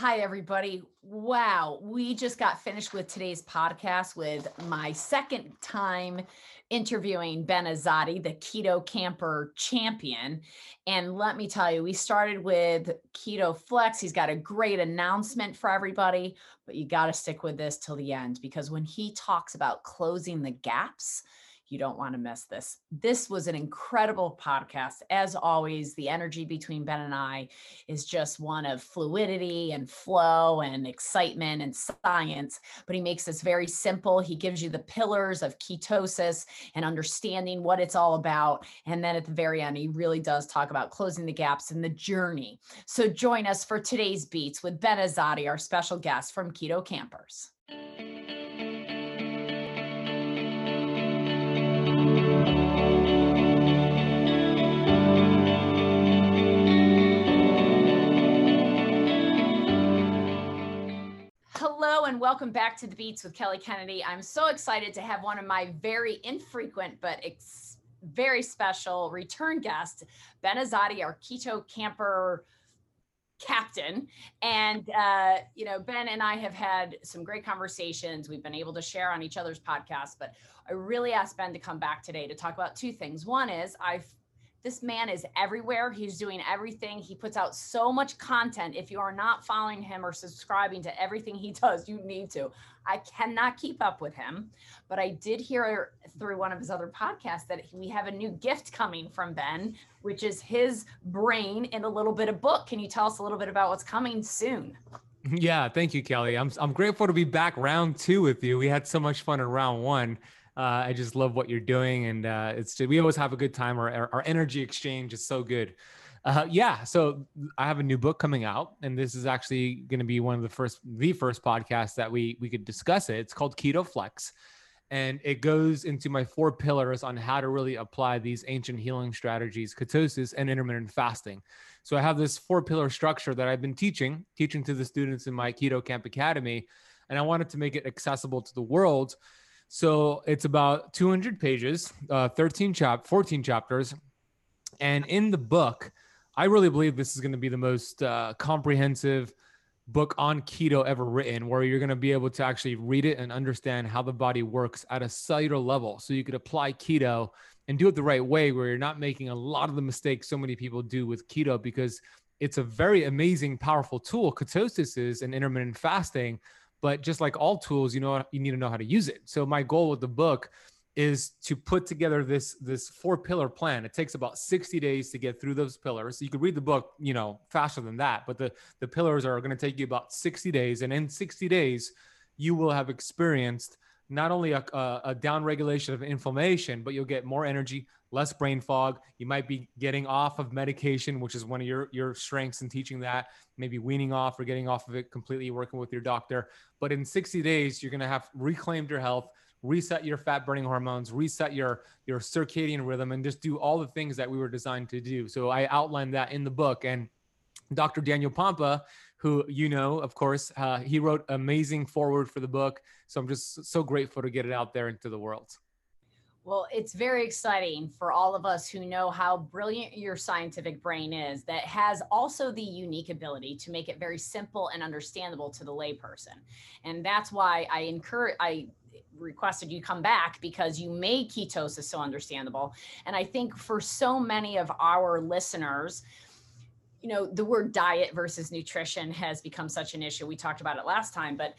Hi, everybody. Wow. We just got finished with today's podcast with my second time interviewing Ben Azadi, the Keto Camper champion. And let me tell you, we started with Keto Flex. He's got a great announcement for everybody, but you got to stick with this till the end because when he talks about closing the gaps, you don't want to miss this. This was an incredible podcast. As always, the energy between Ben and I is just one of fluidity and flow and excitement and science. But he makes this very simple. He gives you the pillars of ketosis and understanding what it's all about. And then at the very end, he really does talk about closing the gaps in the journey. So join us for today's Beats with Ben Azadi, our special guest from Keto Campers. And welcome back to the Beats with Kelly Kennedy. I'm so excited to have one of my very infrequent but ex- very special return guests, Ben Azadi, our keto camper captain. And, uh, you know, Ben and I have had some great conversations. We've been able to share on each other's podcasts, but I really asked Ben to come back today to talk about two things. One is I've this man is everywhere. He's doing everything. He puts out so much content. If you are not following him or subscribing to everything he does, you need to. I cannot keep up with him, but I did hear through one of his other podcasts that we have a new gift coming from Ben, which is his brain in a little bit of book. Can you tell us a little bit about what's coming soon? Yeah, thank you, Kelly. I'm I'm grateful to be back round two with you. We had so much fun in round one. Uh, I just love what you're doing, and uh, it's we always have a good time. Our our energy exchange is so good. Uh, yeah, so I have a new book coming out, and this is actually going to be one of the first, the first podcast that we we could discuss it. It's called Keto Flex, and it goes into my four pillars on how to really apply these ancient healing strategies, ketosis and intermittent fasting. So I have this four pillar structure that I've been teaching, teaching to the students in my Keto Kamp Academy, and I wanted to make it accessible to the world so it's about 200 pages, uh, 13 chap, 14 chapters, and in the book, I really believe this is going to be the most uh, comprehensive book on keto ever written, where you're going to be able to actually read it and understand how the body works at a cellular level, so you could apply keto and do it the right way, where you're not making a lot of the mistakes so many people do with keto because it's a very amazing, powerful tool. Ketosis is and intermittent fasting but just like all tools, you know, you need to know how to use it. So my goal with the book is to put together this this four pillar plan. It takes about 60 days to get through those pillars. You could read the book, you know, faster than that, but the the pillars are going to take you about 60 days and in 60 days you will have experienced not only a, a, a down regulation of inflammation, but you'll get more energy, less brain fog. You might be getting off of medication, which is one of your, your strengths in teaching that, maybe weaning off or getting off of it completely, working with your doctor. But in 60 days, you're going to have reclaimed your health, reset your fat burning hormones, reset your, your circadian rhythm, and just do all the things that we were designed to do. So I outlined that in the book. And Dr. Daniel Pompa, who you know, of course, uh, he wrote amazing foreword for the book. So I'm just so grateful to get it out there into the world. Well, it's very exciting for all of us who know how brilliant your scientific brain is, that has also the unique ability to make it very simple and understandable to the layperson. And that's why I encourage, I requested you come back because you made ketosis so understandable. And I think for so many of our listeners, you know, the word diet versus nutrition has become such an issue. We talked about it last time, but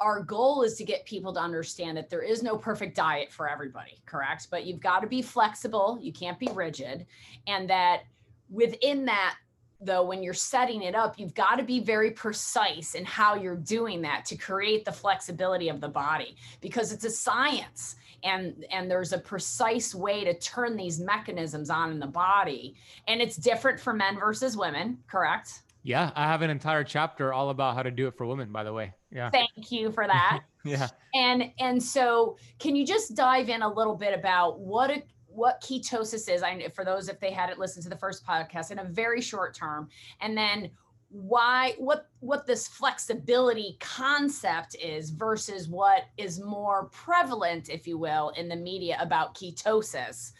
our goal is to get people to understand that there is no perfect diet for everybody, correct? But you've got to be flexible, you can't be rigid, and that within that though when you're setting it up you've got to be very precise in how you're doing that to create the flexibility of the body because it's a science and and there's a precise way to turn these mechanisms on in the body. And it's different for men versus women correct? Yeah i have an entire chapter all about how to do it for women by the way. Yeah. Thank you for that. Yeah. And and so can you just dive in a little bit about what a what ketosis is? I for those if they hadn't listened to the first podcast in a very short term. And then why what what this flexibility concept is versus what is more prevalent if you will in the media about ketosis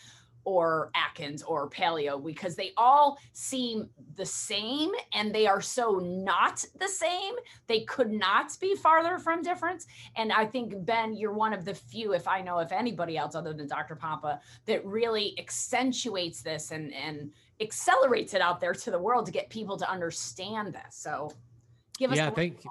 or Atkins or paleo because they all seem the same and they are so not the same. They could not be farther from difference. And I think, Ben, you're one of the few, if I know if anybody else other than Dr. Pompa, that really accentuates this and, and accelerates it out there to the world to get people to understand this. So give us yeah, thank you.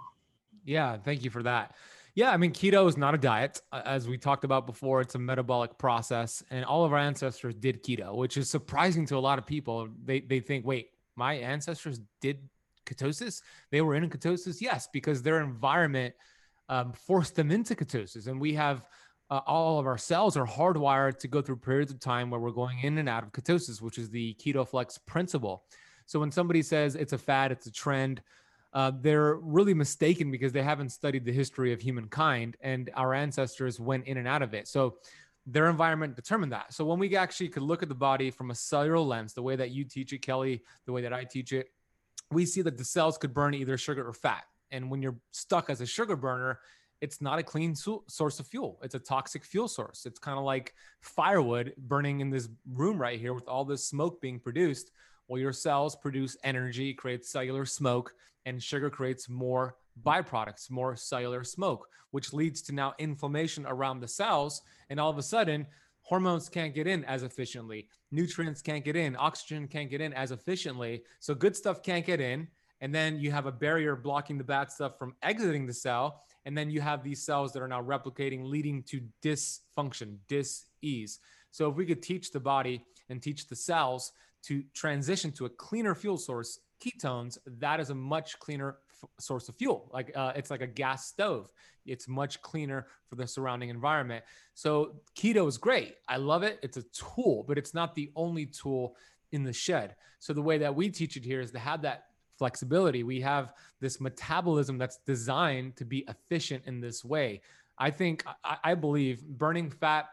Yeah, thank you for that. Yeah, I mean, keto is not a diet. As we talked about before, it's a metabolic process. And all of our ancestors did keto, which is surprising to a lot of people. They, they think, wait, my ancestors did ketosis? They were in ketosis? Yes, because their environment um, forced them into ketosis. And we have uh, all of our cells are hardwired to go through periods of time where we're going in and out of ketosis, which is the KetoFlex principle. So when somebody says it's a fad, it's a trend, uh, they're really mistaken because they haven't studied the history of humankind and our ancestors went in and out of it. So their environment determined that. So when we actually could look at the body from a cellular lens, the way that you teach it, Kelly, the way that I teach it, we see that the cells could burn either sugar or fat. And when you're stuck as a sugar burner, it's not a clean source of fuel. It's a toxic fuel source. It's kind of like firewood burning in this room right here with all this smoke being produced. Well, your cells produce energy, creates cellular smoke, and sugar creates more byproducts, more cellular smoke, which leads to now inflammation around the cells. And all of a sudden, hormones can't get in as efficiently, nutrients can't get in, oxygen can't get in as efficiently. So good stuff can't get in. And then you have a barrier blocking the bad stuff from exiting the cell. And then you have these cells that are now replicating, leading to dysfunction, dis-ease. So if we could teach the body and teach the cells to transition to a cleaner fuel source ketones, that is a much cleaner source of fuel. Like uh, it's like a gas stove. It's much cleaner for the surrounding environment. So keto is great. I love it. It's a tool, but it's not the only tool in the shed. So the way that we teach it here is to have that flexibility. We have this metabolism that's designed to be efficient in this way. I think I, I believe burning fat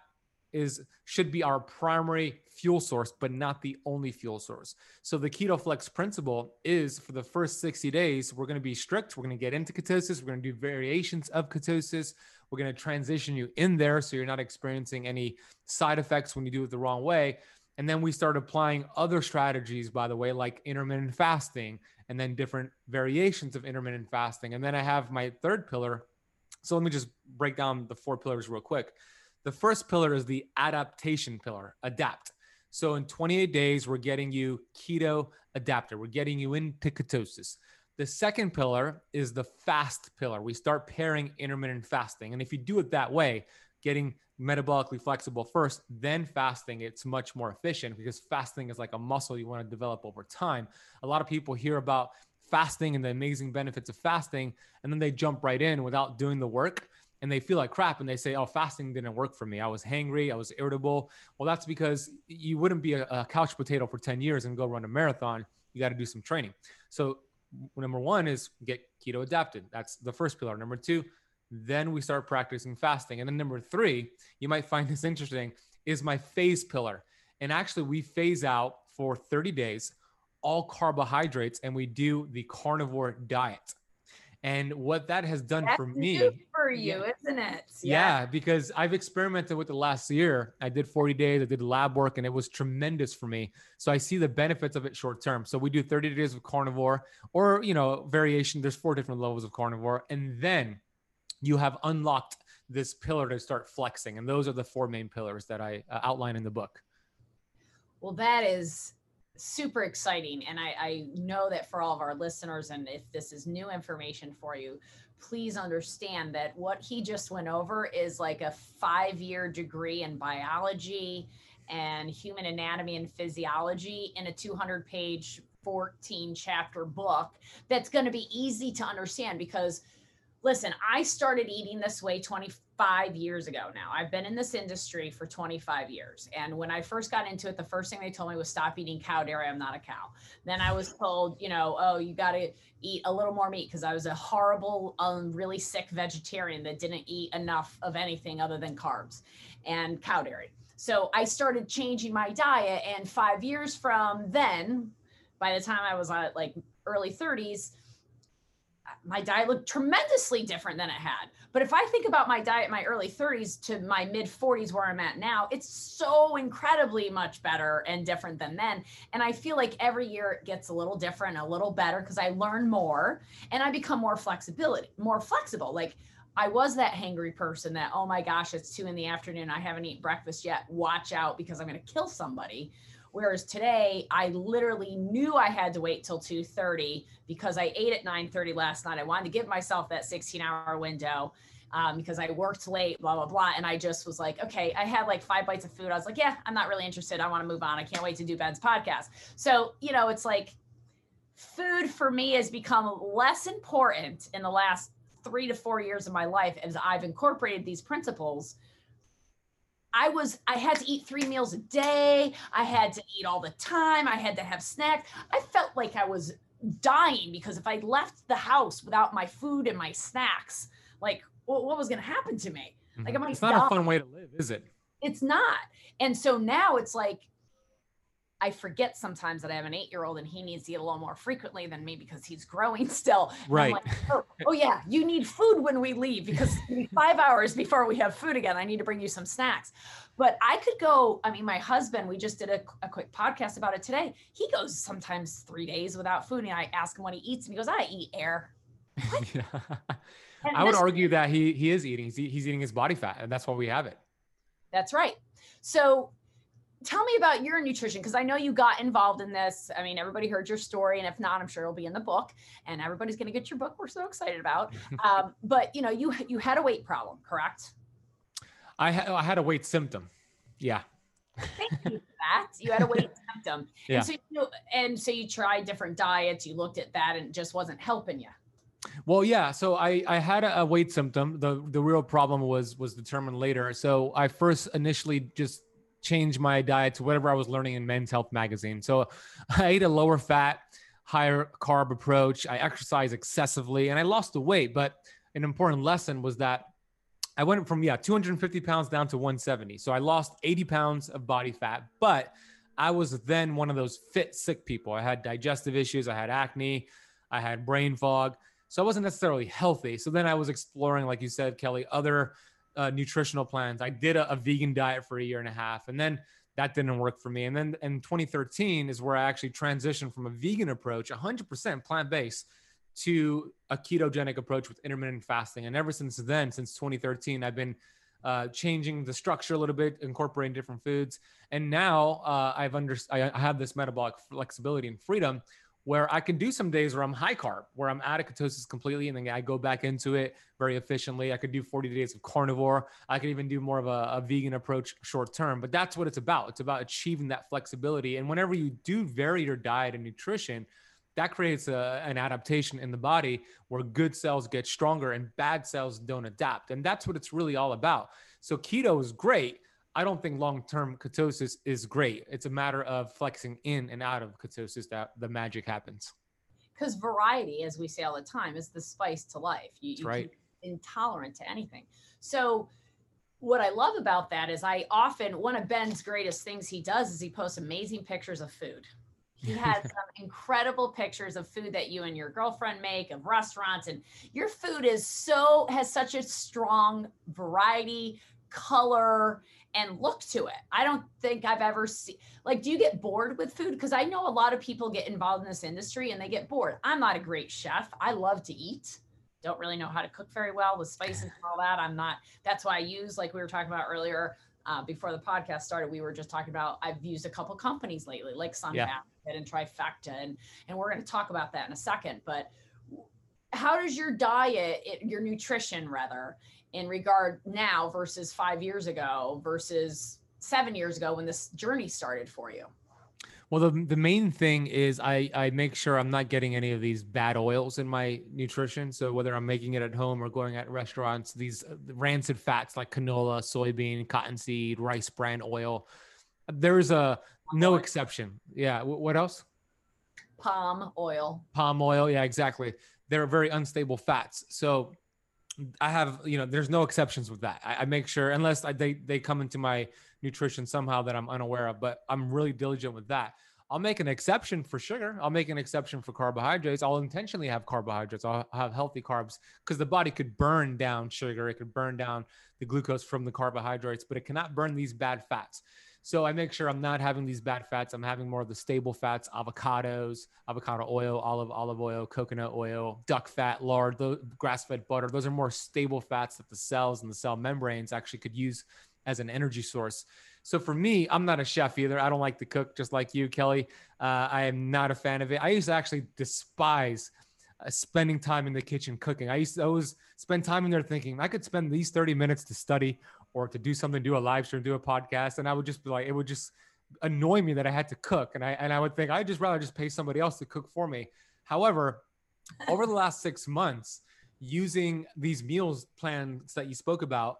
is should be our primary fuel source, but not the only fuel source. So the keto flex principle is for the first 60 days, we're going to be strict. We're going to get into ketosis. We're going to do variations of ketosis. We're going to transition you in there so you're not experiencing any side effects when you do it the wrong way. And then we start applying other strategies, by the way, like intermittent fasting and then different variations of intermittent fasting. And then I have my third pillar. So let me just break down the four pillars real quick. The first pillar is the adaptation pillar, adapt. So in 28 days, we're getting you keto adapter. We're getting you into ketosis. The second pillar is the fast pillar. We start pairing intermittent fasting. And if you do it that way, getting metabolically flexible first, then fasting, it's much more efficient because fasting is like a muscle you want to develop over time. A lot of people hear about fasting and the amazing benefits of fasting, and then they jump right in without doing the work and they feel like crap and they say, oh, fasting didn't work for me. I was hangry. I was irritable. Well, that's because you wouldn't be a, couch potato for 10 years and go run a marathon. You got to do some training. So, number one is get keto adapted. That's the first pillar. Number two, then we start practicing fasting. And then number three, you might find this interesting, is my phase pillar. And actually, we phase out for 30 days all carbohydrates and we do the carnivore diet. And what that has done That's for me for you, yeah. isn't it? Yeah. yeah. because I've experimented with the last year. I did 40 days, I did lab work, and it was tremendous for me. So I see the benefits of it short term. So we do 30 days of carnivore or, you know, variation. There's four different levels of carnivore. And then you have unlocked this pillar to start flexing. And those are the four main pillars that I uh, outline in the book. Well, that is super exciting. And I, I know that for all of our listeners, and if this is new information for you, please understand that what he just went over is like a five year degree in biology and human anatomy and physiology in a 200 page 14 chapter book that's going to be easy to understand because listen, I started eating this way 25 years ago now. I've been in this industry for 25 years. And when I first got into it, the first thing they told me was stop eating cow dairy. I'm not a cow. Then I was told, you know, oh, you got to eat a little more meat because I was a horrible, um, really sick vegetarian that didn't eat enough of anything other than carbs and cow dairy. So I started changing my diet. And five years from then, by the time I was at like early 30s, my diet looked tremendously different than it had. But if I think about my diet my early 30s to my mid 40s where I'm at now, it's so incredibly much better and different than then. And I feel like every year it gets a little different, a little better because I learn more and I become more flexibility, more flexible. Like I was that hangry person that, oh my gosh, it's two in the afternoon. I haven't eaten breakfast yet. Watch out because I'm going to kill somebody. Whereas today, I literally knew I had to wait till 2:30 because I ate at 9:30 last night. I wanted to give myself that 16-hour window um, because I worked late, blah blah blah, and I just was like, okay, I had like five bites of food. I was like, yeah, I'm not really interested. I want to move on. I can't wait to do Ben's podcast. So you know, it's like food for me has become less important in the last three to four years of my life as I've incorporated these principles I was, I had to eat three meals a day. I had to eat all the time. I had to have snacks. I felt like I was dying because if I left the house without my food and my snacks, like what, what was going to happen to me? Like, am I mm-hmm. it's not die? a fun way to live, is it? It's not. And so now it's like, I forget sometimes that I have an eight year old and he needs to eat a little more frequently than me because he's growing still. Right. Like, oh, oh, yeah, you need food when we leave because five hours before we have food again, I need to bring you some snacks. But I could go, I mean, my husband, we just did a, a quick podcast about it today. He goes sometimes three days without food. And I ask him what he eats and he goes, I eat air. yeah. I would argue that he he is eating. He's, he's eating his body fat, and that's why we have it. That's right. So tell me about your nutrition because I know you got involved in this. I mean, everybody heard your story, and if not, I'm sure it'll be in the book. And everybody's going to get your book. We're so excited about. um, but you know, you you had a weight problem, correct? I had I had a weight symptom. Yeah. Thank you for that. You had a weight symptom. Yeah. And so, you and so you tried different diets. You looked at that, and it just wasn't helping you. Well, yeah. So I I had a weight symptom. the The real problem was was determined later. So I first initially just change my diet to whatever I was learning in Men's Health magazine. So I ate a lower fat, higher carb approach. I exercise excessively and I lost the weight. But an important lesson was that I went from, yeah, 250 pounds down to 170. So I lost 80 pounds of body fat. But I was then one of those fit, sick people. I had digestive issues, I had acne, I had brain fog. So I wasn't necessarily healthy. So then I was exploring, like you said, Kelly, other uh, nutritional plans. I did a, a, vegan diet for a year and a half, and then that didn't work for me. And then in 2013 is where I actually transitioned from a vegan approach, 100% plant based, to a ketogenic approach with intermittent fasting. And ever since then, since 2013, I've been uh, changing the structure a little bit, incorporating different foods. And now uh, I've under I have this metabolic flexibility and freedom where I can do some days where I'm high carb, where I'm out of ketosis completely, and then I go back into it very efficiently. I could do 40 days of carnivore. I could even do more of a, a, vegan approach short term, but that's what it's about. It's about achieving that flexibility. And whenever you do vary your diet and nutrition, that creates a, an adaptation in the body where good cells get stronger and bad cells don't adapt. And that's what it's really all about. So keto is great I don't think long term ketosis is great. It's a matter of flexing in and out of ketosis that the magic happens. Because variety, as we say all the time, is the spice to life. You, you right. intolerant to anything. So, what I love about that is I often, one of Ben's greatest things he does is he posts amazing pictures of food. He has some incredible pictures of food that you and your girlfriend make of restaurants and your food is so has such a strong variety, color, and look to it. I don't think I've ever seen like do you get bored with food because I know a lot of people get involved in this industry and they get bored. I'm not a great chef. I love to eat. Don't really know how to cook very well with spices and all that. I'm not that's why I use like we were talking about earlier uh, before the podcast started, we were just talking about I've used a couple companies lately, like Sun yeah. and Trifecta, and and we're going to talk about that in a second. But how does your diet, your nutrition rather, in regard now versus five years ago versus seven years ago when this journey started for you? Well, the, the main thing is I, I make sure I'm not getting any of these bad oils in my nutrition. So whether I'm making it at home or going at restaurants, these uh, rancid fats like canola, soybean, cottonseed, rice bran oil, there's a no exception. Yeah. what else? Palm oil. Palm oil. Yeah, exactly. They're very unstable fats. So I have, you know, there's no exceptions with that. I, I make sure, unless I, they they come into my nutrition somehow that I'm unaware of, but I'm really diligent with that. I'll make an exception for sugar. I'll make an exception for carbohydrates. I'll intentionally have carbohydrates. I'll have healthy carbs because the body could burn down sugar. It could burn down the glucose from the carbohydrates, but it cannot burn these bad fats. So I make sure I'm not having these bad fats. I'm having more of the stable fats, avocados, avocado oil, olive olive oil, coconut oil, duck fat, lard, the grass-fed butter. Those are more stable fats that the cells and the cell membranes actually could use as an energy source. So for me, I'm not a chef either. I don't like to cook just like you, Kelly. Uh, I am not a fan of it. I used to actually despise uh, spending time in the kitchen cooking. I used to always spend time in there thinking I could spend these 30 minutes to study or to do something, do a live stream, do a podcast. And I would just be like, it would just annoy me that I had to cook. And I, and I would think I'd just rather just pay somebody else to cook for me. However, over the last six months, using these meals plans that you spoke about,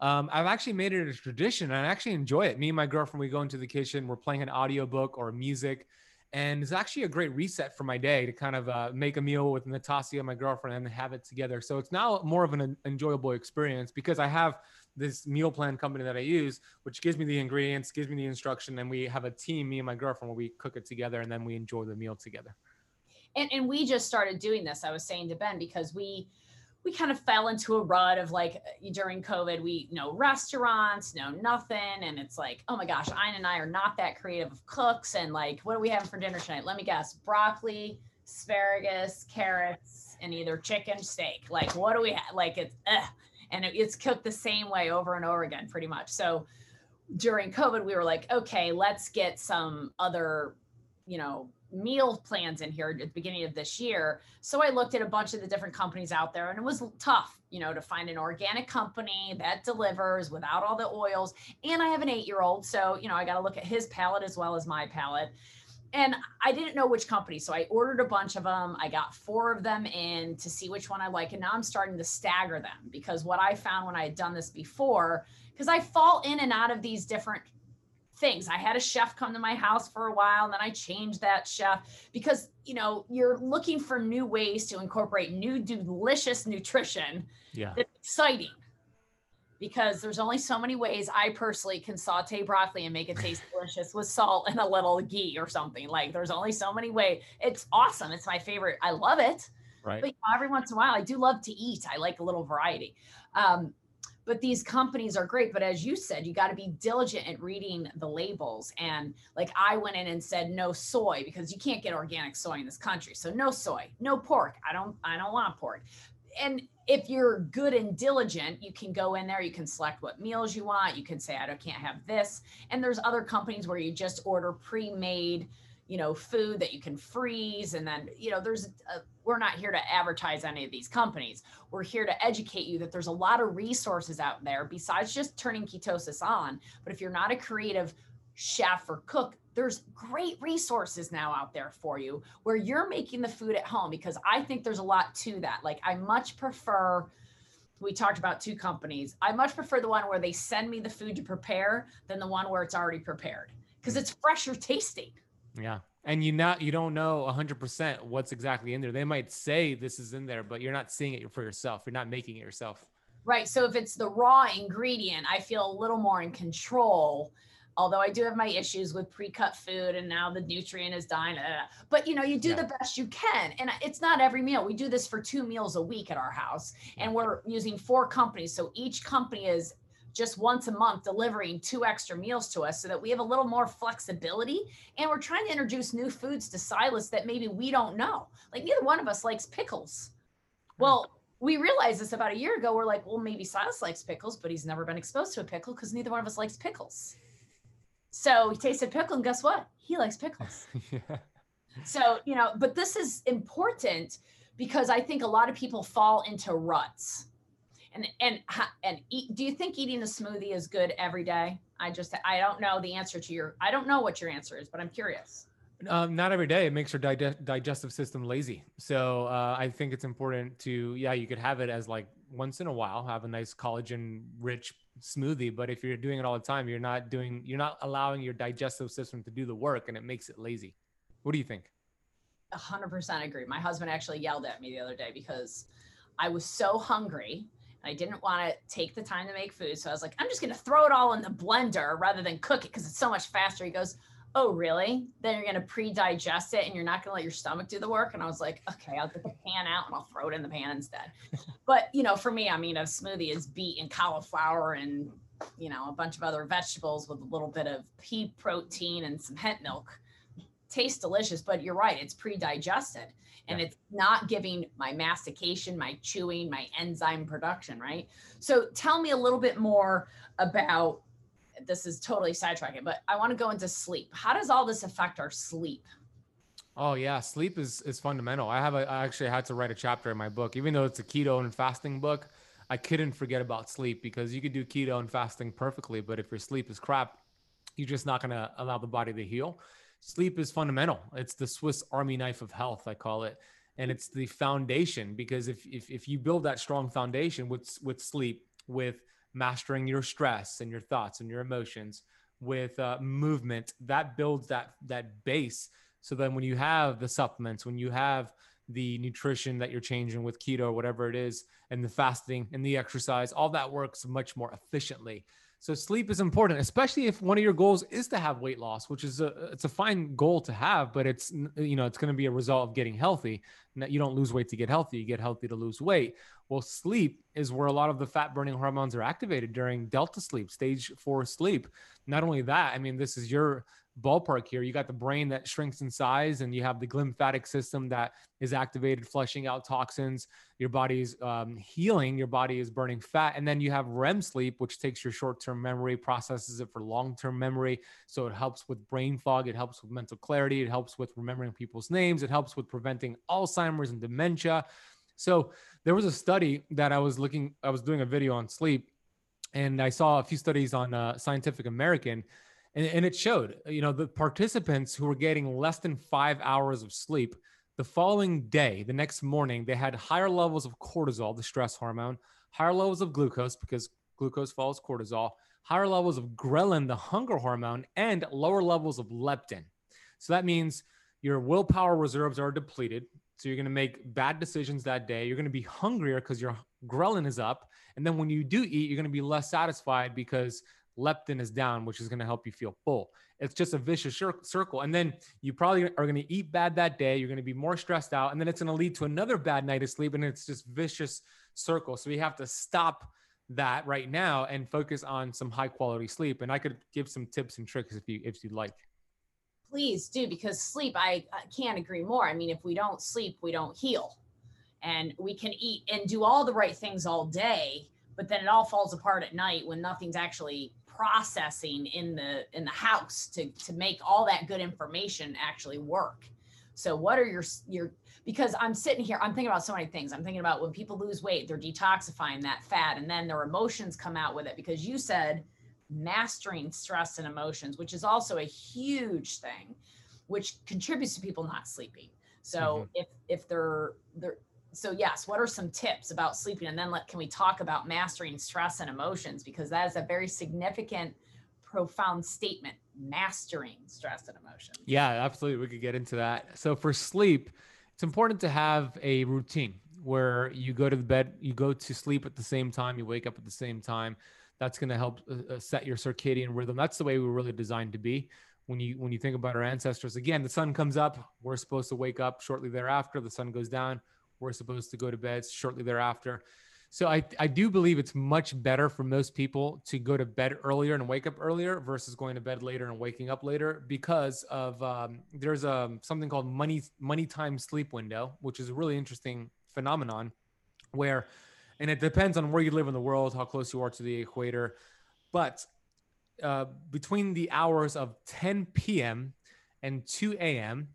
um, I've actually made it a tradition and I actually enjoy it. Me and my girlfriend, we go into the kitchen, we're playing an audiobook or music. And it's actually a great reset for my day to kind of uh, make a meal with Natasha, my girlfriend, and have it together. So it's now more of an enjoyable experience because I have this meal plan company that I use, which gives me the ingredients, gives me the instruction, and we have a team, me and my girlfriend, where we cook it together and then we enjoy the meal together. And, and we just started doing this. I was saying to Ben because we we kind of fell into a rut of like during COVID, we no restaurants, no nothing. And it's like, oh my gosh, Ayn and I are not that creative of cooks. And like, what are we having for dinner tonight? Let me guess broccoli, asparagus, carrots, and either chicken, steak. Like, what do we have? Like, it's, ugh. And it, it's cooked the same way over and over again, pretty much. So during COVID, we were like, okay, let's get some other, you know, meal plans in here at the beginning of this year. So I looked at a bunch of the different companies out there and it was tough, you know, to find an organic company that delivers without all the oils. And I have an eight year old. So, you know, I got to look at his palate as well as my palate. And I didn't know which company. So I ordered a bunch of them. I got four of them in to see which one I like. And now I'm starting to stagger them because what I found when I had done this before, because I fall in and out of these different things. I had a chef come to my house for a while and then I changed that chef because, you know, you're looking for new ways to incorporate new delicious nutrition. Yeah. That's exciting. Because there's only so many ways I personally can saute broccoli and make it taste delicious with salt and a little ghee or something. Like there's only so many ways. It's awesome. It's my favorite. I love it. Right. But you know, every once in a while, I do love to eat. I like a little variety. Um, but these companies are great but as you said you got to be diligent at reading the labels and like i went in and said no soy because you can't get organic soy in this country so no soy no pork i don't i don't want pork and if you're good and diligent you can go in there you can select what meals you want you can say i don't, can't have this. And there's other companies where you just order pre-made you know food that you can freeze and then you know there's a, we're not here to advertise any of these companies. We're here to educate you that there's a lot of resources out there besides just turning ketosis on. But if you're not a creative chef or cook there's great resources now out there for you where you're making the food at home because i think there's a lot to that like i much prefer we talked about two companies i much prefer the one where they send me the food to prepare than the one where it's already prepared because mm. it's fresher tasting yeah. And you not you don't know 100% what's exactly in there. They might say this is in there, but you're not seeing it for yourself. You're not making it yourself. Right. So if it's the raw ingredient, I feel a little more in control. Although I do have my issues with pre-cut food and now the nutrient is dying. But you know, you do yeah. the best you can. And it's not every meal. We do this for two meals a week at our house. And we're using four companies. So each company is just once a month delivering two extra meals to us so that we have a little more flexibility. And we're trying to introduce new foods to Silas that maybe we don't know. Like neither one of us likes pickles. Hmm. Well, we realized this about a year ago. We're like, well, maybe Silas likes pickles, but he's never been exposed to a pickle because neither one of us likes pickles. So he tasted pickle, and guess what? He likes pickles. yeah. So, you know, but this is important because I think a lot of people fall into ruts and and and eat, do you think eating a smoothie is good every day? I just I don't know the answer to your I don't know what your answer is, but I'm curious. Um, not every day. It makes your dig- digestive system lazy. So uh, I think it's important to yeah, you could have it as like once in a while, have a nice collagen rich smoothie. But if you're doing it all the time, you're not doing you're not allowing your digestive system to do the work, and it makes it lazy. What do you think? 100% agree. My husband actually yelled at me the other day because I was so hungry and I didn't want to take the time to make food. So I was like, I'm just going to throw it all in the blender rather than cook it because it's so much faster. He goes, oh, really? Then you're going to pre digest it and you're not going to let your stomach do the work. And I was like, okay, I'll get the pan out and I'll throw it in the pan instead. but, you know, for me, I mean, a smoothie is beet and cauliflower and, you know, a bunch of other vegetables with a little bit of pea protein and some hemp milk. Tastes delicious, but you're right, it's pre digested and yeah. it's not giving my mastication, my chewing, my enzyme production, right? So tell me a little bit more about this is totally sidetracking, but I want to go into sleep. How does all this affect our sleep? Oh yeah, sleep is is fundamental. I have a, I actually had to write a chapter in my book, even though it's a keto and fasting book. I couldn't forget about sleep because you could do keto and fasting perfectly, but if your sleep is crap, you're just not going to allow the body to heal. Sleep is fundamental. It's the Swiss Army knife of health, I call it, and it's the foundation because if if if you build that strong foundation with with sleep, with mastering your stress and your thoughts and your emotions with uh, movement. That builds that that base. So then when you have the supplements when you have the nutrition that you're changing with keto or whatever it is and the fasting and the exercise all that works much more efficiently so sleep is important, especially if one of your goals is to have weight loss, which is a it's a fine goal to have, but it's you know it's going to be a result of getting healthy. You don't lose weight to get healthy; you get healthy to lose weight. Well, sleep is where a lot of the fat burning hormones are activated during delta sleep, stage four sleep. Not only that, I mean, this is your ballpark here. You got the brain that shrinks in size, and you have the glymphatic system that is activated, flushing out toxins. Your body's um, healing, your body is burning fat. And then you have REM sleep, which takes your short term memory, processes it for long term memory. So it helps with brain fog, it helps with mental clarity, it helps with remembering people's names, it helps with preventing Alzheimer's and dementia. So there was a study that I was looking, I was doing a video on sleep, and I saw a few studies on uh, Scientific American and, and it showed you know the participants who were getting less than five hours of sleep the following day the next morning they had higher levels of cortisol the stress hormone higher levels of glucose because glucose follows cortisol higher levels of ghrelin the hunger hormone and lower levels of leptin. So that means your willpower reserves are depleted. So you're going to make bad decisions that day. You're going to be hungrier because your ghrelin is up. And then when you do eat you're going to be less satisfied because leptin is down, which is going to help you feel full. It's just a vicious circle. And then you probably are going to eat bad that day. You're going to be more stressed out. And then it's going to lead to another bad night of sleep. And it's just vicious circle. So we have to stop that right now and focus on some high quality sleep. And I could give some tips and tricks if you if you'd like. Please do because sleep, I, I can't agree more. I mean, if we don't sleep, we don't heal. And we can eat and do all the right things all day, but then it all falls apart at night when nothing's actually processing in the in the house to to make all that good information actually work. So what are your your because i'm sitting here i'm thinking about so many things. I'm thinking about when people lose weight they're detoxifying that fat and then their emotions come out with it. Because you said mastering stress and emotions which is also a huge thing which contributes to people not sleeping. So mm-hmm. if if they're they're so yes what are some tips about sleeping? And then let can we talk about mastering stress and emotions? Because that is a very significant profound statement mastering stress and emotions. Yeah absolutely. We could get into that. So for sleep it's important to have a routine where you go to the bed you go to sleep at the same time you wake up at the same time. That's going to help uh, uh, set your circadian rhythm. That's the way we were really designed to be. When you when you think about our ancestors again the sun comes up we're supposed to wake up shortly thereafter the sun goes down we're supposed to go to bed shortly thereafter. So I, I do believe it's much better for most people to go to bed earlier and wake up earlier versus going to bed later and waking up later because of um, there's a um, something called money money time sleep window, which is a really interesting phenomenon where, and it depends on where you live in the world, how close you are to the equator, but uh, between the hours of 10 p.m. and 2 a.m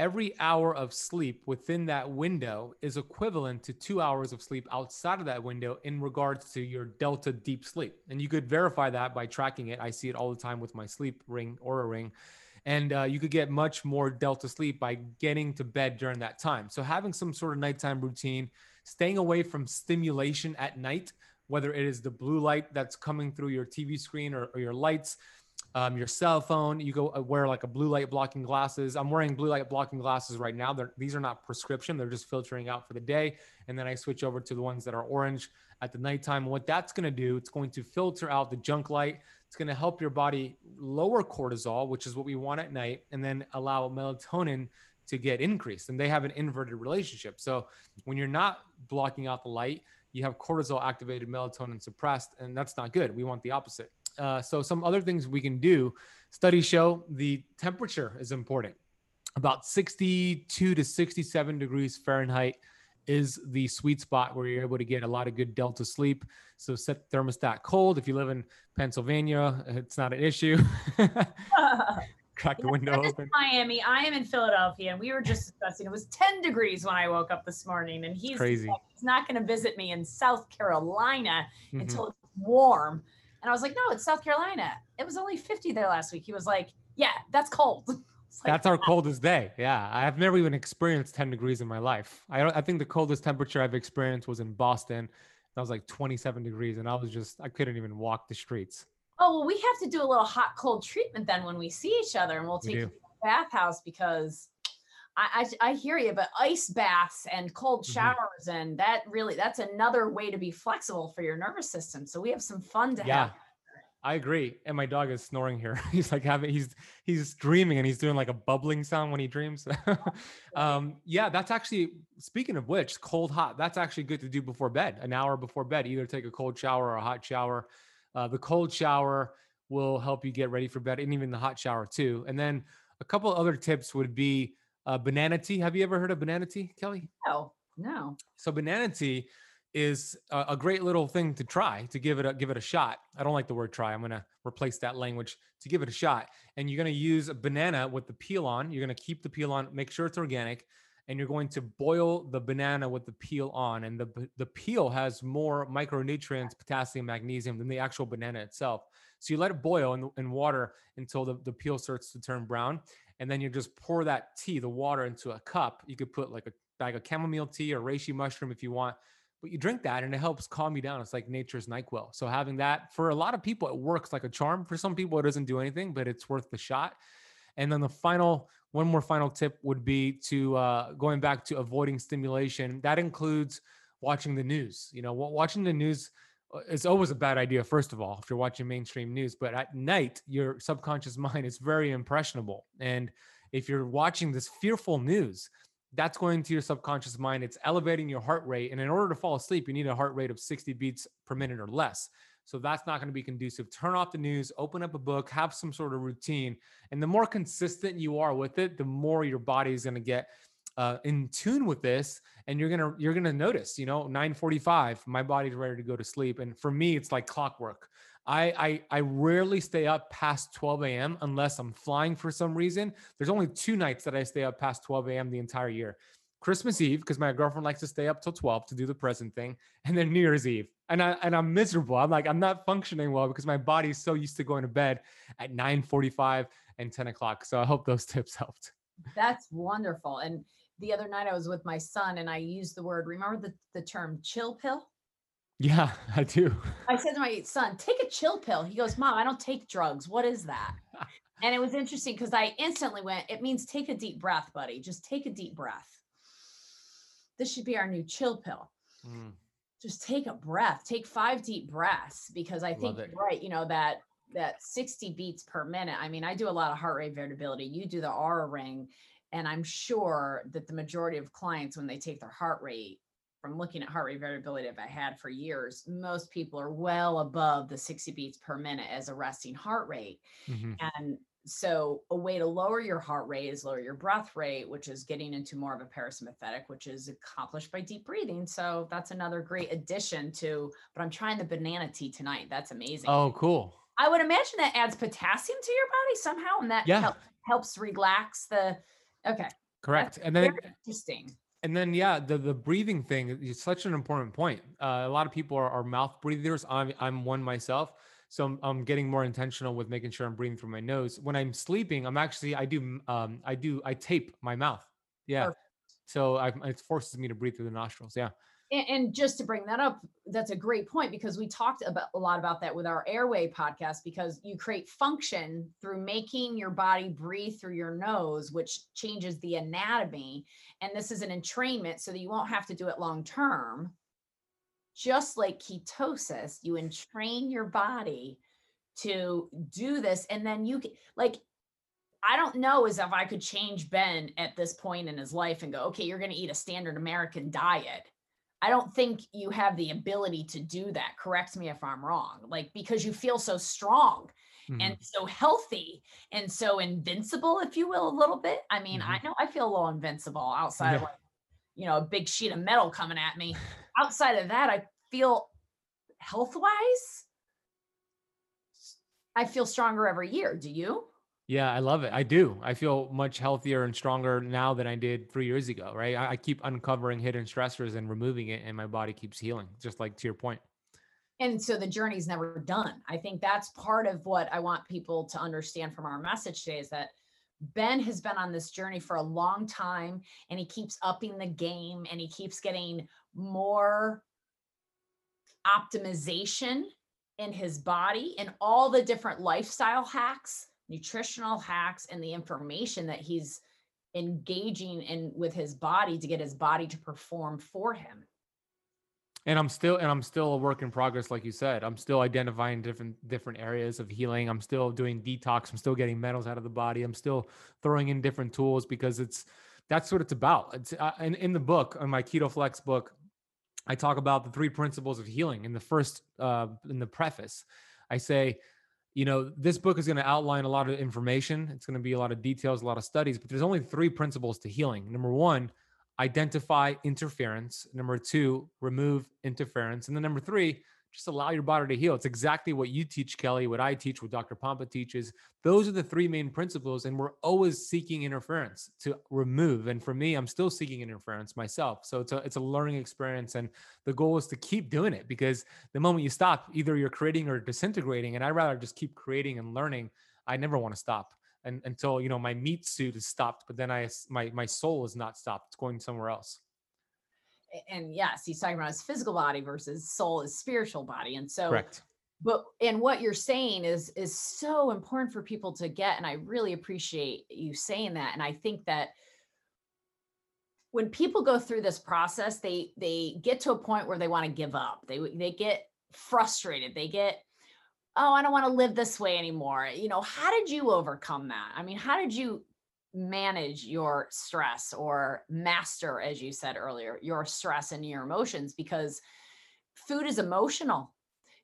every hour of sleep within that window is equivalent to two hours of sleep outside of that window in regards to your delta deep sleep. And you could verify that by tracking it. I see it all the time with my sleep ring Oura ring. And uh, you could get much more delta sleep by getting to bed during that time. So, having some sort of nighttime routine, staying away from stimulation at night, whether it is the blue light that's coming through your TV screen or, or your lights, um, your cell phone. You go uh, wear like a blue light blocking glasses. I'm wearing blue light blocking glasses right now. They're, these are not prescription. They're just filtering out for the day. And then I switch over to the ones that are orange at the nighttime. what that's going to do, it's going to filter out the junk light, It's going to help your body lower cortisol, which is what we want at night, and then allow melatonin to get increased. And they have an inverted relationship. So when you're not blocking out the light, you have cortisol activated, melatonin suppressed, and that's not good. We want the opposite. Uh, so some other things we can do. Studies show the temperature is important. About 62 to 67 degrees Fahrenheit is the sweet spot where you're able to get a lot of good delta sleep. So set thermostat cold. If you live in Pennsylvania, it's not an issue. Crack the window open. Miami. I am in Philadelphia, and we were just discussing. It was 10 degrees when I woke up this morning, and he's crazy. He's not going to visit me in South Carolina Mhm. until it's warm. And I was like, no, it's South Carolina. It was only 50 there last week. He was like, yeah, that's cold. Like, That's our coldest day. Yeah, I've never even experienced 10 degrees in my life. I don't, I think the coldest temperature I've experienced was in Boston. That was like 27 degrees, and I was just I couldn't even walk the streets. oh, well, we have to do a little hot cold treatment then when we see each other, and we'll We take you do. to the bathhouse because I, I I hear you, but ice baths and cold Mhm. showers and that really that's another way to be flexible for your nervous system. So we have some fun to Yeah. have. I agree. And my dog is snoring here. He's like having he's he's dreaming and he's doing like a bubbling sound when he dreams. um yeah, that's actually speaking of which, cold hot. That's actually good to do before bed. An hour before bed, either take a cold shower or a hot shower. Uh, the cold shower will help you get ready for bed and even the hot shower too. And then a couple other tips would be uh, banana tea. Have you ever heard of banana tea, Kelly? No, no. So banana tea is a, a great little thing to try to give it a give it a shot. I don't like the word try. I'm gonna replace that language to give it a shot. And you're gonna use a banana with the peel on. You're gonna keep the peel on. Make sure it's organic. And you're going to boil the banana with the peel on. And the the peel has more micronutrients, potassium, magnesium than the actual banana itself. So you let it boil in, in water until the, the peel starts to turn brown. And then you just pour that tea, the water, into a cup. You could put like a bag of chamomile tea or reishi mushroom if you want but you drink that and it helps calm you down. It's like nature's NyQuil. So having that for a lot of people, it works like a charm. For some people, it doesn't do anything, but it's worth the shot. And then the final, one more final tip would be to uh, going back to avoiding stimulation. That includes watching the news. You know, watching the news uh, is always a bad idea. First of all, if you're watching mainstream news, but at night, your subconscious mind is very impressionable. And if you're watching this fearful news, that's going to your subconscious mind. It's elevating your heart rate. And in order to fall asleep, you need a heart rate of 60 beats per minute or less. So that's not going to be conducive. Turn off the news, open up a book, have some sort of routine. And the more consistent you are with it, the more your body is going to get uh, in tune with this and you're gonna you're gonna notice you know 945 my body's ready to go to sleep and for me it's like clockwork I, I I rarely stay up past 12 a.m. unless I'm flying for some reason. There's only two nights that I stay up past 12 a.m. the entire year. Christmas Eve, because my girlfriend likes to stay up till 12 to do the present thing, and then New Year's Eve. And I and I'm miserable. I'm like, I'm not functioning well because my body's so used to going to bed at 9:45 and 10 o'clock. So I hope those tips helped. That's wonderful. And the other night I was with my son and I used the word, remember the, the term chill pill? Yeah, I do. I said to my son, take a chill pill. He goes, Mom, I don't take drugs. What is that? And it was interesting because I instantly went, it means take a deep breath, buddy. Just take a deep breath. This should be our new chill pill. Mm, Just take a breath, take five deep breaths because I think it. right, you know, that that 60 beats per minute. I mean, I do a lot of heart rate variability. You do the Oura ring. And I'm sure that the majority of clients, when they take their heart rate, from looking at heart rate variability that I had for years, most people are well above the 60 beats per minute as a resting heart rate. mhm. And so, a way to lower your heart rate is lower your breath rate, which is getting into more of a parasympathetic, which is accomplished by deep breathing. So, that's another great addition to. But I'm trying the banana tea tonight. That's amazing. Oh, cool. I would imagine that adds potassium to your body somehow, and that Yeah. help- helps relax the. Okay, Correct. And then interesting. And then, yeah, the the breathing thing is such an important point. Uh, a lot of people are, are mouth breathers. I'm I'm one myself, so I'm, I'm getting more intentional with making sure I'm breathing through my nose. When I'm sleeping, I'm actually I do um I do I tape my mouth. Yeah, Perfect. so I, it forces me to breathe through the nostrils. Yeah. And, just to bring that up, that's a great point because we talked about a lot about that with our airway podcast because you create function through making your body breathe through your nose, which changes the anatomy. And this is an entrainment so that you won't have to do it long term. Just like ketosis, you entrain your body to do this and then you can like I don't know as if I could change Ben at this point in his life and go, okay, you're going to eat a standard American diet. I don't think you have the ability to do that. Correct me if I'm wrong. Like, because you feel so strong mm-hmm. and so healthy and so invincible, if you will, a little bit. I mean, mm-hmm. I know I feel a little invincible outside yeah. of like, you know, a big sheet of metal coming at me. outside of that, I feel health wise, I feel stronger every year. Do you? Yeah, I love it. I do. I feel much healthier and stronger now than I did three years ago, right? I, keep uncovering hidden stressors and removing it, and my body keeps healing, just like to your point. And so the journey's never done. I think that's part of what I want people to understand from our message today is that Ben has been on this journey for a long time and he keeps upping the game and he keeps getting more optimization in his body and all the different lifestyle hacks nutritional hacks and the information that he's engaging in with his body to get his body to perform for him. And i'm still and i'm still a work in progress like you said. I'm still identifying different different areas of healing. I'm still doing detox. I'm still getting metals out of the body. I'm still throwing in different tools because it's that's what it's about. It's uh, in, in the book in my keto flex book i talk about the three principles of healing in the first uh in the preface. I say you know, this book is going to outline a lot of information. It's going to be a lot of details, a lot of studies, but there's only three principles to healing. Number one, identify interference. Number two, remove interference. And then number three, just allow your body to heal. It's exactly what you teach, Kelly, what I teach, what Dr. Pompa teaches. Those are the three main principles. And we're always seeking interference to remove. And for me, I'm still seeking interference myself. So it's a, it's a learning experience. And the goal is to keep doing it because the moment you stop, either you're creating or disintegrating. And I'd rather just keep creating and learning. I never want to stop. And until, you know, my meat suit is stopped, but then I, my, my soul is not stopped. It's going somewhere else and yes, he's talking about his physical body versus soul, his spiritual body. And so, correct. But and what you're saying is is so important for people to get, and I really appreciate you saying that. And I think that when people go through this process, they they get to a point where they want to give up. They they get frustrated. They get oh, I don't want to live this way anymore. You know, how did you overcome that? I mean, how did you manage your stress or master as you said earlier your stress and your emotions because food is emotional.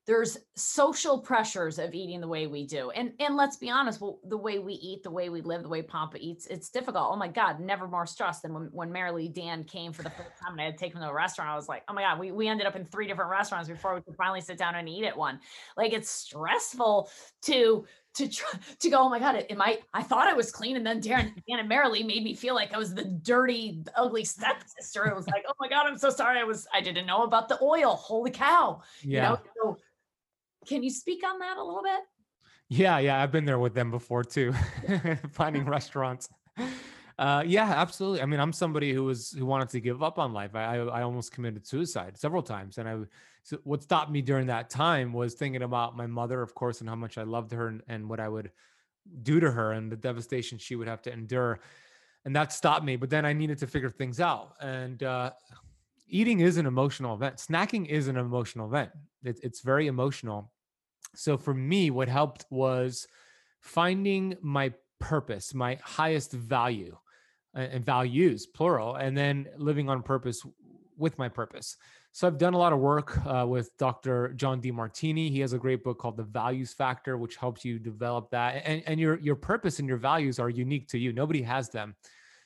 There's social pressures of eating the way we do. And and let's be honest well, the way we eat the way we live the way pompa eats it's difficult. Oh my god never more stressed than when, when marilee dan came for the first time and i had taken him to a restaurant. I was like oh my god we, we ended up in three different restaurants before we could finally sit down and eat at one. Like it's stressful to to try to go, oh my God, am I, I thought I was clean. And then Darren, and Marilee made me feel like I was the dirty, ugly stepsister. It was like, oh my God, I'm so sorry. I was, I didn't know about the oil. Holy cow. Yeah. You know? So can you speak on that a little bit? Yeah. Yeah. I've been there with them before too, finding restaurants. Uh, yeah, absolutely. I mean, I'm somebody who was who wanted to give up on life. I I, I almost committed suicide several times, and I so what stopped me during that time was thinking about my mother, of course, and how much I loved her and, and what I would do to her and the devastation she would have to endure. And that stopped me. But then I needed to figure things out. And uh, eating is an emotional event. Snacking is an emotional event. It, it's very emotional. So for me, what helped was finding my purpose, my highest value and values, plural, and then living on purpose with my purpose. So I've done a lot of work uh, with Dr. John Demartini. He has a great book called The Values Factor, which helps you develop that. And, and your your purpose and your values are unique to you. Nobody has them.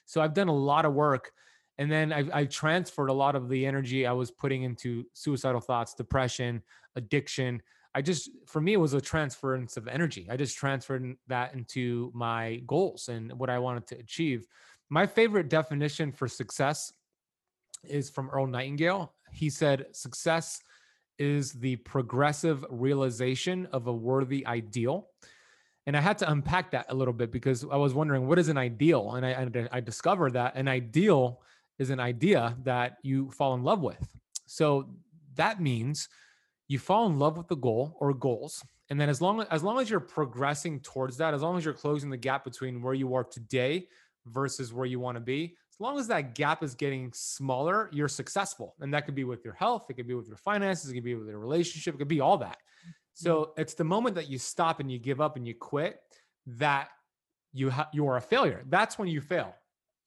So I've done a lot of work, and then I've, I've transferred a lot of the energy I was putting into suicidal thoughts, depression, addiction. I just, for me, it was a transference of energy. I just transferred that into my goals and what I wanted to achieve. My favorite definition for success is from Earl Nightingale. He said, Success is the progressive realization of a worthy ideal. And I had to unpack that a little bit because I was wondering, what is an ideal? And I, I discovered that an ideal is an idea that you fall in love with. So that means you fall in love with the goal or goals. And then as long as long as you're progressing towards that, as long as you're closing the gap between where you are today versus where you want to be, long as that gap is getting smaller, you're successful. And that could be with your health, it could be with your finances, it could be with your relationship, it could be all that. So it's the moment that you stop and you give up and you quit that you ha- you are a failure. That's when you fail.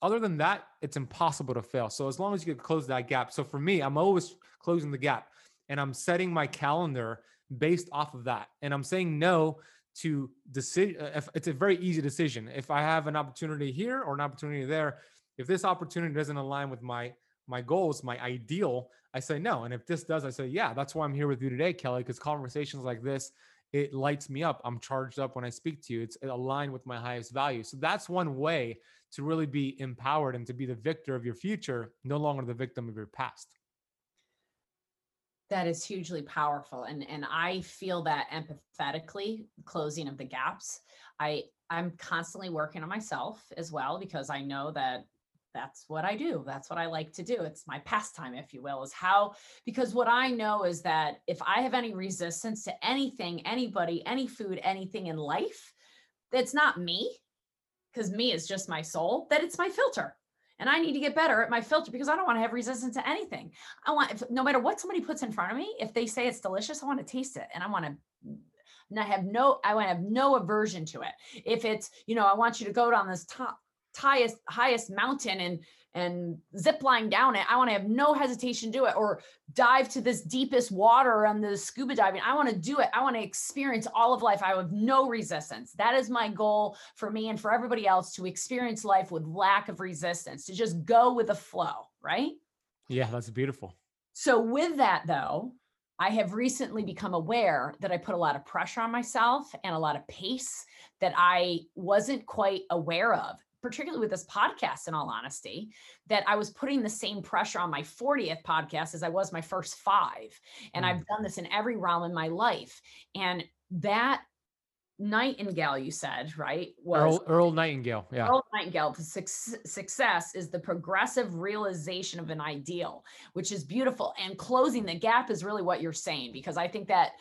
Other than that, it's impossible to fail. So as long as you can close that gap. So for me, I'm always closing the gap and I'm setting my calendar based off of that. And I'm saying no to decision. Uh, it's a very easy decision. If I have an opportunity here or an opportunity there, if this opportunity doesn't align with my my goals, my ideal, I say no. And if this does, I say, yeah, that's why I'm here with you today, Kelly, because conversations like this, it lights me up. I'm charged up when I speak to you. It's aligned with my highest value. So that's one way to really be empowered and to be the victor of your future, no longer the victim of your past. That is hugely powerful. And and I feel that empathetically, closing of the gaps. I I'm constantly working on myself as well because I know that that's what I do. That's what I like to do. It's my pastime, if you will, is how, because what I know is that if I have any resistance to anything, anybody, any food, anything in life, that's not me, because me is just my soul, that it's my filter. And I need to get better at my filter because I don't want to have resistance to anything. I want, if, no matter what somebody puts in front of me, if they say it's delicious, I want to taste it and I want to and I have no, I want to have no aversion to it. If it's, you know, I want you to go down this top highest highest mountain and and zip line down it. I want to have no hesitation to do it or dive to this deepest water on the scuba diving. I want to do it. I want to experience all of life. I have no resistance. That is my goal for me and for everybody else to experience life with lack of resistance, to just go with the flow, right? Yeah, that's beautiful. So, with that though, I have recently become aware that I put a lot of pressure on myself and a lot of pace that I wasn't quite aware of particularly with this podcast, in all honesty, that I was putting the same pressure on my 40th podcast as I was my first five. And mm. I've done this in every realm in my life. And that Nightingale, you said, right? Was Earl, Earl Nightingale. Yeah. Earl Nightingale. The su- success is the progressive realization of an ideal, which is beautiful. And closing the gap is really what you're saying, because I think that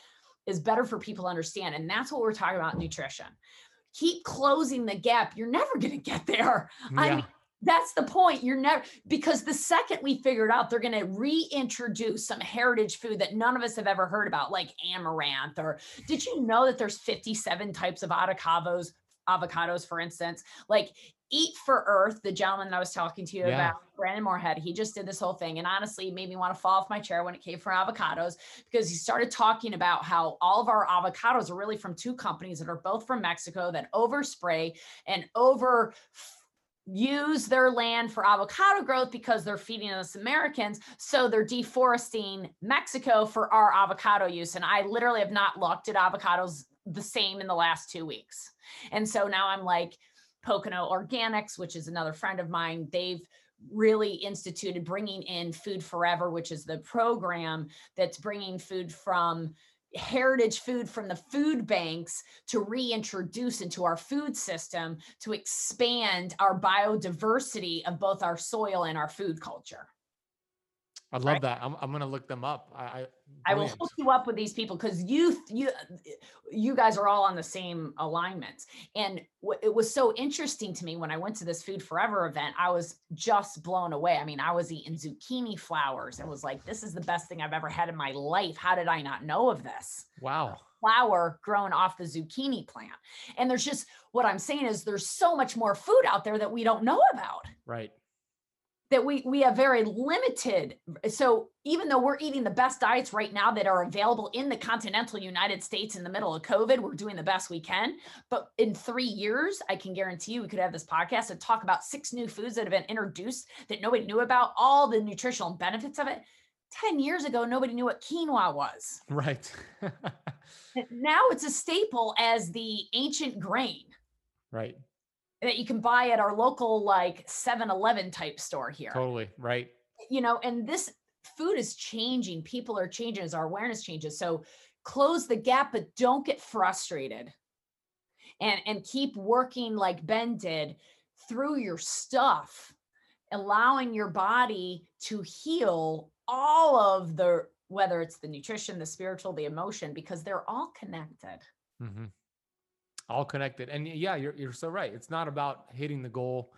is better for people to understand. And that's what we're talking about nutrition keep closing the gap, you're never going to get there. Yeah. I mean, that's the point. You're never because the second we figured out they're going to reintroduce some heritage food that none of us have ever heard about, like amaranth. Or did you know that there's 57 types of avocados? Avocados, for instance, like Eat for Earth, the gentleman that I was talking to you yeah. about, Brandon Moorhead, he just did this whole thing. And honestly, made me want to fall off my chair when it came from avocados because he started talking about how all of our avocados are really from two companies that are both from Mexico that overspray and over use their land for avocado growth because they're feeding us Americans. So they're deforesting Mexico for our avocado use. And I literally have not looked at avocados the same in the last two weeks. And so now I'm like, Pocono Organics, which is another friend of mine, they've really instituted bringing in Food Forever, which is the program that's bringing food from heritage food from the food banks to reintroduce into our food system to expand our biodiversity of both our soil and our food culture. I love right? that. I'm, I'm gonna look them up. I I, I will hook you up with these people because you you you guys are all on the same alignments. And w- it was so interesting to me when I went to this Food Forever event. I was just blown away. I mean, I was eating zucchini flowers and was like, "This is the best thing I've ever had in my life." How did I not know of this? Wow. Flower grown off the zucchini plant. And there's just what I'm saying is there's so much more food out there that we don't know about. Right that we we have very limited uh, so even though we're eating the best diets right now that are available in the continental united states in the middle of covid we're doing the best we can. But in three years i can guarantee you we could have this podcast and talk about six new foods that have been introduced that nobody knew about all the nutritional benefits of it. 10 years ago nobody knew what quinoa was. Right. Now it's a staple as the ancient grain. Right that you can buy at our local like 7-Eleven type store here. Totally, right. You know, and this food is changing. People are changing as our awareness changes. So close the gap, but don't get frustrated. And and keep working like Ben did through your stuff, allowing your body to heal all of the whether it's the nutrition, the spiritual, the emotion, because they're all connected. Mm-hmm all connected. And yeah, you're you're so right. It's not about hitting the goal.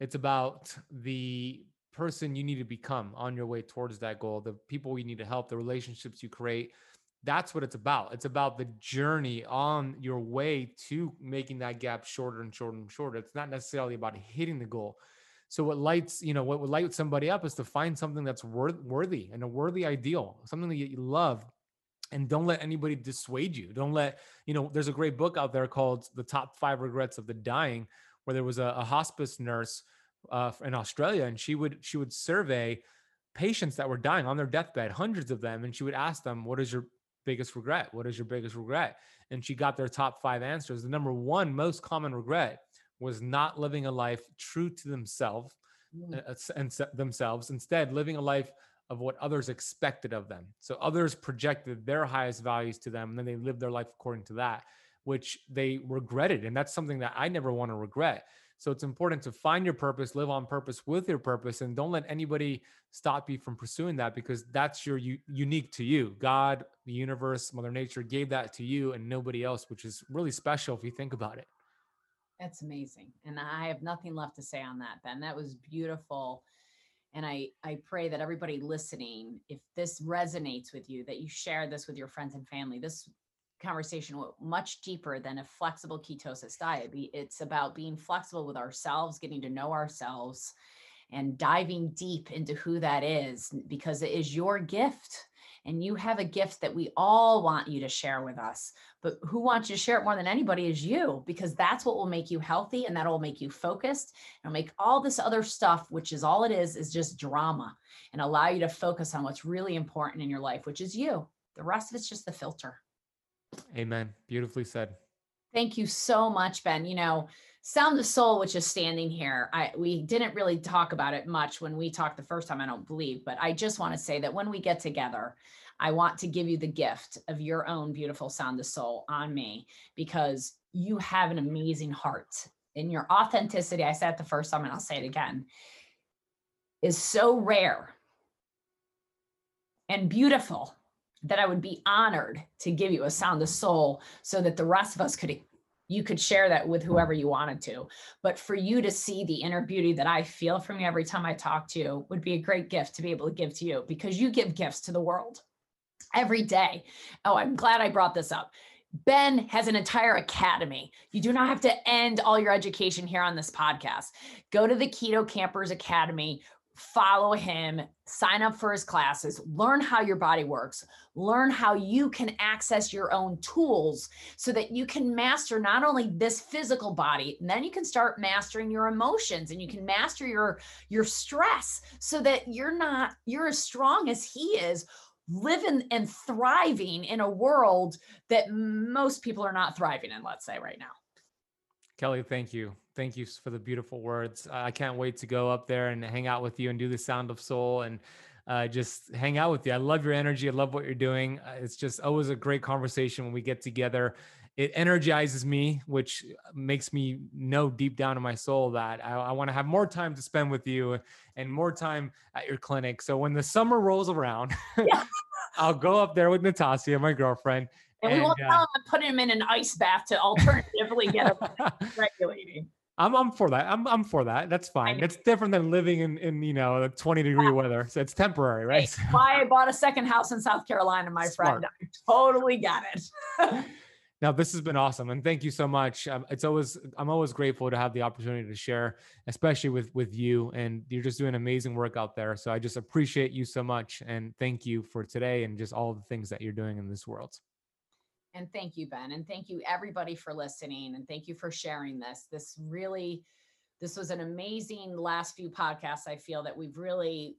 It's about the person you need to become on your way towards that goal, the people you need to help, the relationships you create, that's what it's about. It's about the journey on your way to making that gap shorter and shorter and shorter. It's not necessarily about hitting the goal. So what lights, you know, what would light somebody up is to find something that's worth, worthy and a worthy ideal, something that you love. And don't let anybody dissuade you. Don't let, you know, there's a great book out there called The Top Five Regrets of the Dying, where there was a, a hospice nurse uh, in Australia, and she would she would survey patients that were dying on their deathbed, hundreds of them, and she would ask them, "What is your biggest regret? What is your biggest regret? And she got their top five answers. The number one most common regret was not living a life true to themselves mm. Uh, and themselves, instead living a life of what others expected of them. So others projected their highest values to them, and then they lived their life according to that, which they regretted. And that's something that I never want to regret. So it's important to find your purpose, live on purpose with your purpose, and don't let anybody stop you from pursuing that because that's your u- unique to you. God, the universe, Mother Nature gave that to you and nobody else, which is really special if you think about it. That's amazing. And I have nothing left to say on that, Ben. That was beautiful. And I, I pray that everybody listening, if this resonates with you, that you share this with your friends and family. This conversation went much deeper than a flexible ketosis diet. It's about being flexible with ourselves, getting to know ourselves, and diving deep into who that is because it is your gift. And you have a gift that we all want you to share with us. But who wants you to share it more than anybody is you, because that's what will make you healthy and that will make you focused and make all this other stuff, which is all it is, is just drama and allow you to focus on what's really important in your life, which is you. The rest of it's just the filter. Amen. Beautifully said. Thank you so much, Ben. You know, Sound of Soul, which is standing here, I we didn't really talk about it much when we talked the first time, I don't believe, but I just want to say that when we get together, I want to give you the gift of your own beautiful Sound of Soul on me because you have an amazing heart and your authenticity. I said it the first time and I'll say it again is so rare and beautiful that I would be honored to give you a sound of soul so that the rest of us could you could share that with whoever you wanted to. But for you to see the inner beauty that I feel from you every time I talk to you would be a great gift to be able to give to you because you give gifts to the world every day. Oh, I'm glad I brought this up. Ben has an entire academy. You do not have to end all your education here on this podcast. Go to the Keto Campers Academy, follow him, sign up for his classes, learn how your body works, learn how you can access your own tools so that you can master not only this physical body, and then you can start mastering your emotions and you can master your your stress so that you're not you're as strong as he is living and thriving in a world that most people are not thriving in, let's say right now. Kelly, thank you. Thank you for the beautiful words. I can't wait to go up there and hang out with you and do the sound of soul and uh, just hang out with you. I love your energy. I love what you're doing. Uh, it's just always a great conversation when we get together. It energizes me, which makes me know deep down in my soul that I, I want to have more time to spend with you and more time at your clinic. So when the summer rolls around, yeah. I'll go up there with Natasha, my girlfriend, and, and we won't uh, tell him to put him in an ice bath to alternatively get him regulating. I'm I'm for that. I'm I'm for that. That's fine. It's different than living in in you know 20 degree yeah. weather. So it's temporary, right? Hey, why I bought a second house in South Carolina, my Smart. friend. I totally got it. now this has been awesome, and thank you so much. Um, it's always I'm always grateful to have the opportunity to share, especially with with you. And you're just doing amazing work out there. So I just appreciate you so much, and thank you for today and just all the things that you're doing in this world. And thank you, Ben. And thank you, everybody, for listening. And thank you for sharing this. This really, this was an amazing last few podcasts. I feel that we've really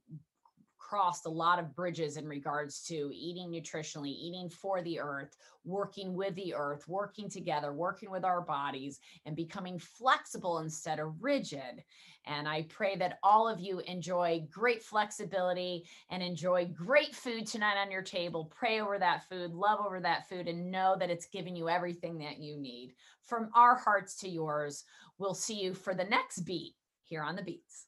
crossed a lot of bridges in regards to eating nutritionally, eating for the earth, working with the earth, working together, working with our bodies, and becoming flexible instead of rigid. And I pray that all of you enjoy great flexibility and enjoy great food tonight on your table. Pray over that food, love over that food, and know that it's giving you everything that you need. From our hearts to yours, we'll see you for the next beat here on the Beats.